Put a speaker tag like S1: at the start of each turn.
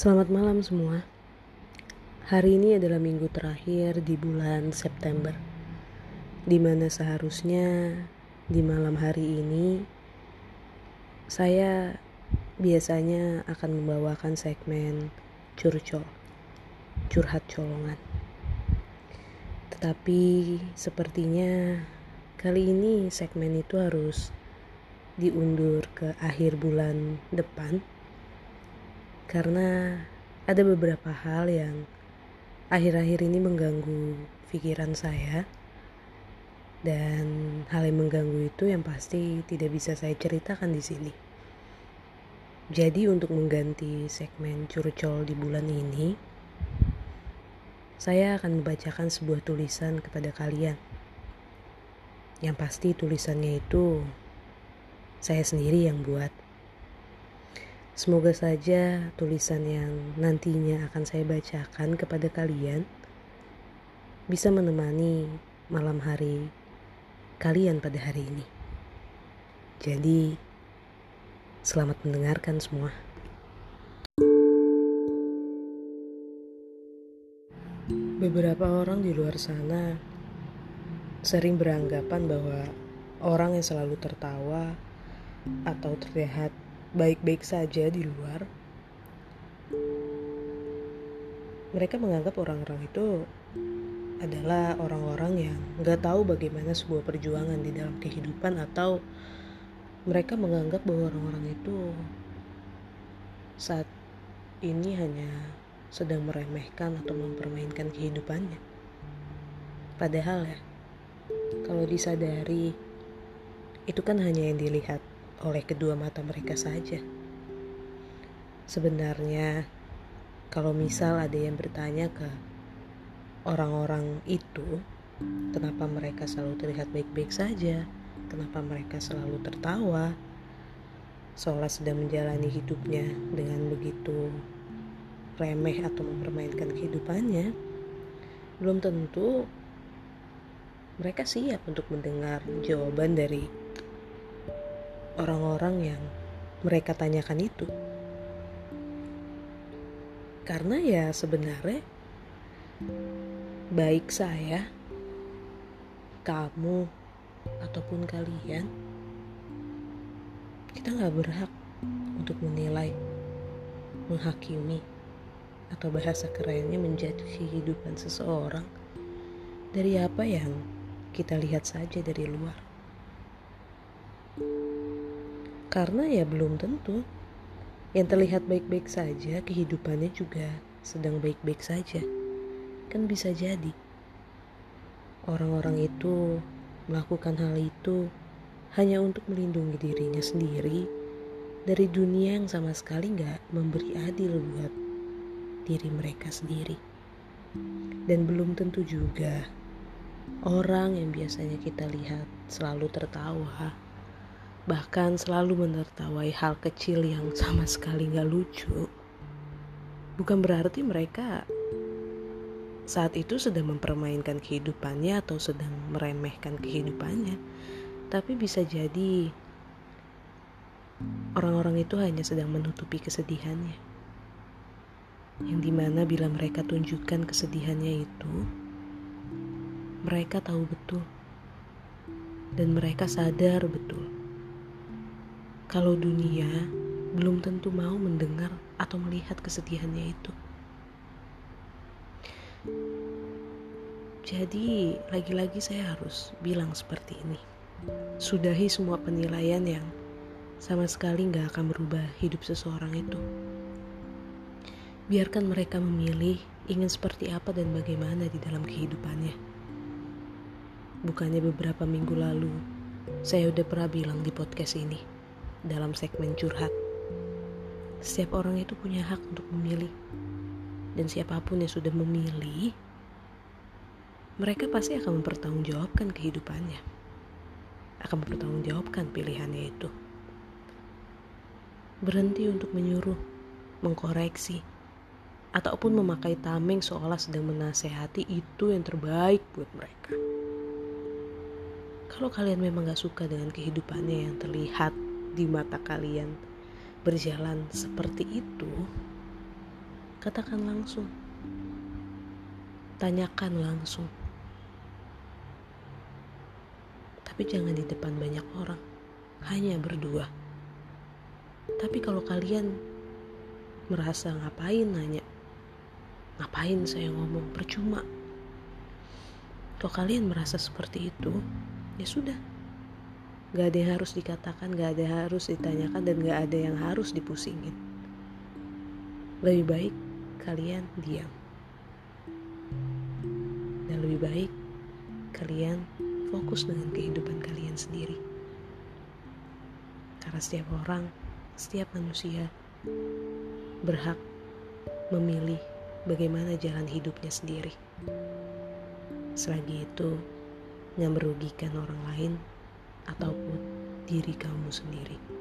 S1: Selamat malam semua. Hari ini adalah minggu terakhir di bulan September, di mana seharusnya di malam hari ini saya biasanya akan membawakan segmen curcol, curhat colongan. Tetapi sepertinya kali ini segmen itu harus diundur ke akhir bulan depan karena ada beberapa hal yang akhir-akhir ini mengganggu pikiran saya dan hal yang mengganggu itu yang pasti tidak bisa saya ceritakan di sini. Jadi untuk mengganti segmen curcol di bulan ini, saya akan membacakan sebuah tulisan kepada kalian. Yang pasti tulisannya itu saya sendiri yang buat. Semoga saja tulisan yang nantinya akan saya bacakan kepada kalian bisa menemani malam hari kalian pada hari ini. Jadi, selamat mendengarkan semua. Beberapa orang di luar sana sering beranggapan bahwa orang yang selalu tertawa atau terlihat baik-baik saja di luar, mereka menganggap orang-orang itu adalah orang-orang yang nggak tahu bagaimana sebuah perjuangan di dalam kehidupan atau mereka menganggap bahwa orang-orang itu saat ini hanya sedang meremehkan atau mempermainkan kehidupannya. Padahal ya, kalau disadari, itu kan hanya yang dilihat oleh kedua mata mereka saja. Sebenarnya, kalau misal ada yang bertanya ke orang-orang itu, kenapa mereka selalu terlihat baik-baik saja, kenapa mereka selalu tertawa, seolah sedang menjalani hidupnya dengan begitu remeh atau mempermainkan kehidupannya, belum tentu mereka siap untuk mendengar jawaban dari orang-orang yang mereka tanyakan itu. Karena ya sebenarnya baik saya, kamu, ataupun kalian, kita nggak berhak untuk menilai, menghakimi, atau bahasa kerennya menjadi kehidupan seseorang dari apa yang kita lihat saja dari luar. Karena ya belum tentu yang terlihat baik-baik saja kehidupannya juga sedang baik-baik saja. Kan bisa jadi orang-orang itu melakukan hal itu hanya untuk melindungi dirinya sendiri dari dunia yang sama sekali nggak memberi adil buat diri mereka sendiri. Dan belum tentu juga orang yang biasanya kita lihat selalu tertawa bahkan selalu menertawai hal kecil yang sama sekali gak lucu, bukan berarti mereka saat itu sedang mempermainkan kehidupannya atau sedang meremehkan kehidupannya. Tapi bisa jadi orang-orang itu hanya sedang menutupi kesedihannya. Yang di mana bila mereka tunjukkan kesedihannya itu, mereka tahu betul. Dan mereka sadar betul kalau dunia belum tentu mau mendengar atau melihat kesedihannya itu. Jadi, lagi-lagi saya harus bilang seperti ini. Sudahi semua penilaian yang sama sekali nggak akan merubah hidup seseorang itu. Biarkan mereka memilih ingin seperti apa dan bagaimana di dalam kehidupannya. Bukannya beberapa minggu lalu, saya udah pernah bilang di podcast ini dalam segmen curhat. Setiap orang itu punya hak untuk memilih. Dan siapa pun yang sudah memilih, mereka pasti akan mempertanggungjawabkan kehidupannya. Akan mempertanggungjawabkan pilihannya itu. Berhenti untuk menyuruh, mengkoreksi, ataupun memakai tameng seolah sedang menasehati itu yang terbaik buat mereka. Kalau kalian memang gak suka dengan kehidupannya yang terlihat di mata kalian berjalan seperti itu, katakan langsung. Tanyakan langsung. Tapi jangan di depan banyak orang, hanya berdua. Tapi kalau kalian merasa ngapain nanya, ngapain saya ngomong percuma. Kalau kalian merasa seperti itu, ya sudah. Gak ada yang harus dikatakan, gak ada yang harus ditanyakan, dan gak ada yang harus dipusingin. Lebih baik kalian diam. Dan lebih baik kalian fokus dengan kehidupan kalian sendiri. Karena setiap orang, setiap manusia berhak memilih bagaimana jalan hidupnya sendiri. Selagi itu nggak merugikan orang lain ataupun diri kamu sendiri.